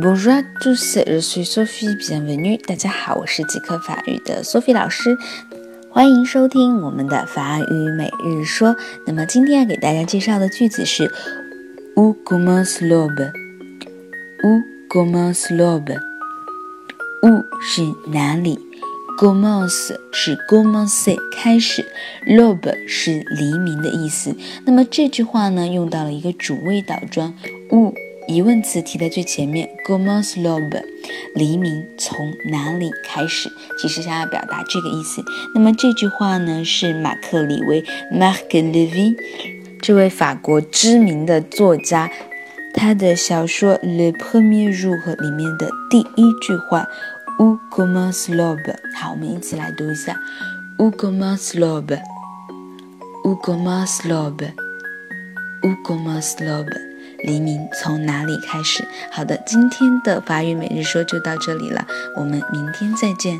Bonjour à tous, je suis Sophie. Bienvenue. 大家好，我是即刻法语的 Sophie 老师，欢迎收听我们的法语每日说。那么今天要给大家介绍的句子是 Où commence l'aube? Où commence l'aube? Où 是哪里 Gommes 是 commence 开始，Lobe 是黎明的意思。那么这句话呢，用到了一个主谓倒装，O。疑问词提在最前面，Gommes Lobe，黎明从哪里开始？其实想要表达这个意思。那么这句话呢，是马克·李维 （Marc Levy） 这位法国知名的作家，他的小说《Le Premier Jour》里面的第一句话：Où commence l'aube？好，我们一起来读一下：Où commence l'aube？Où commence l'aube？Où commence l'aube？黎明从哪里开始？好的，今天的法语每日说就到这里了，我们明天再见。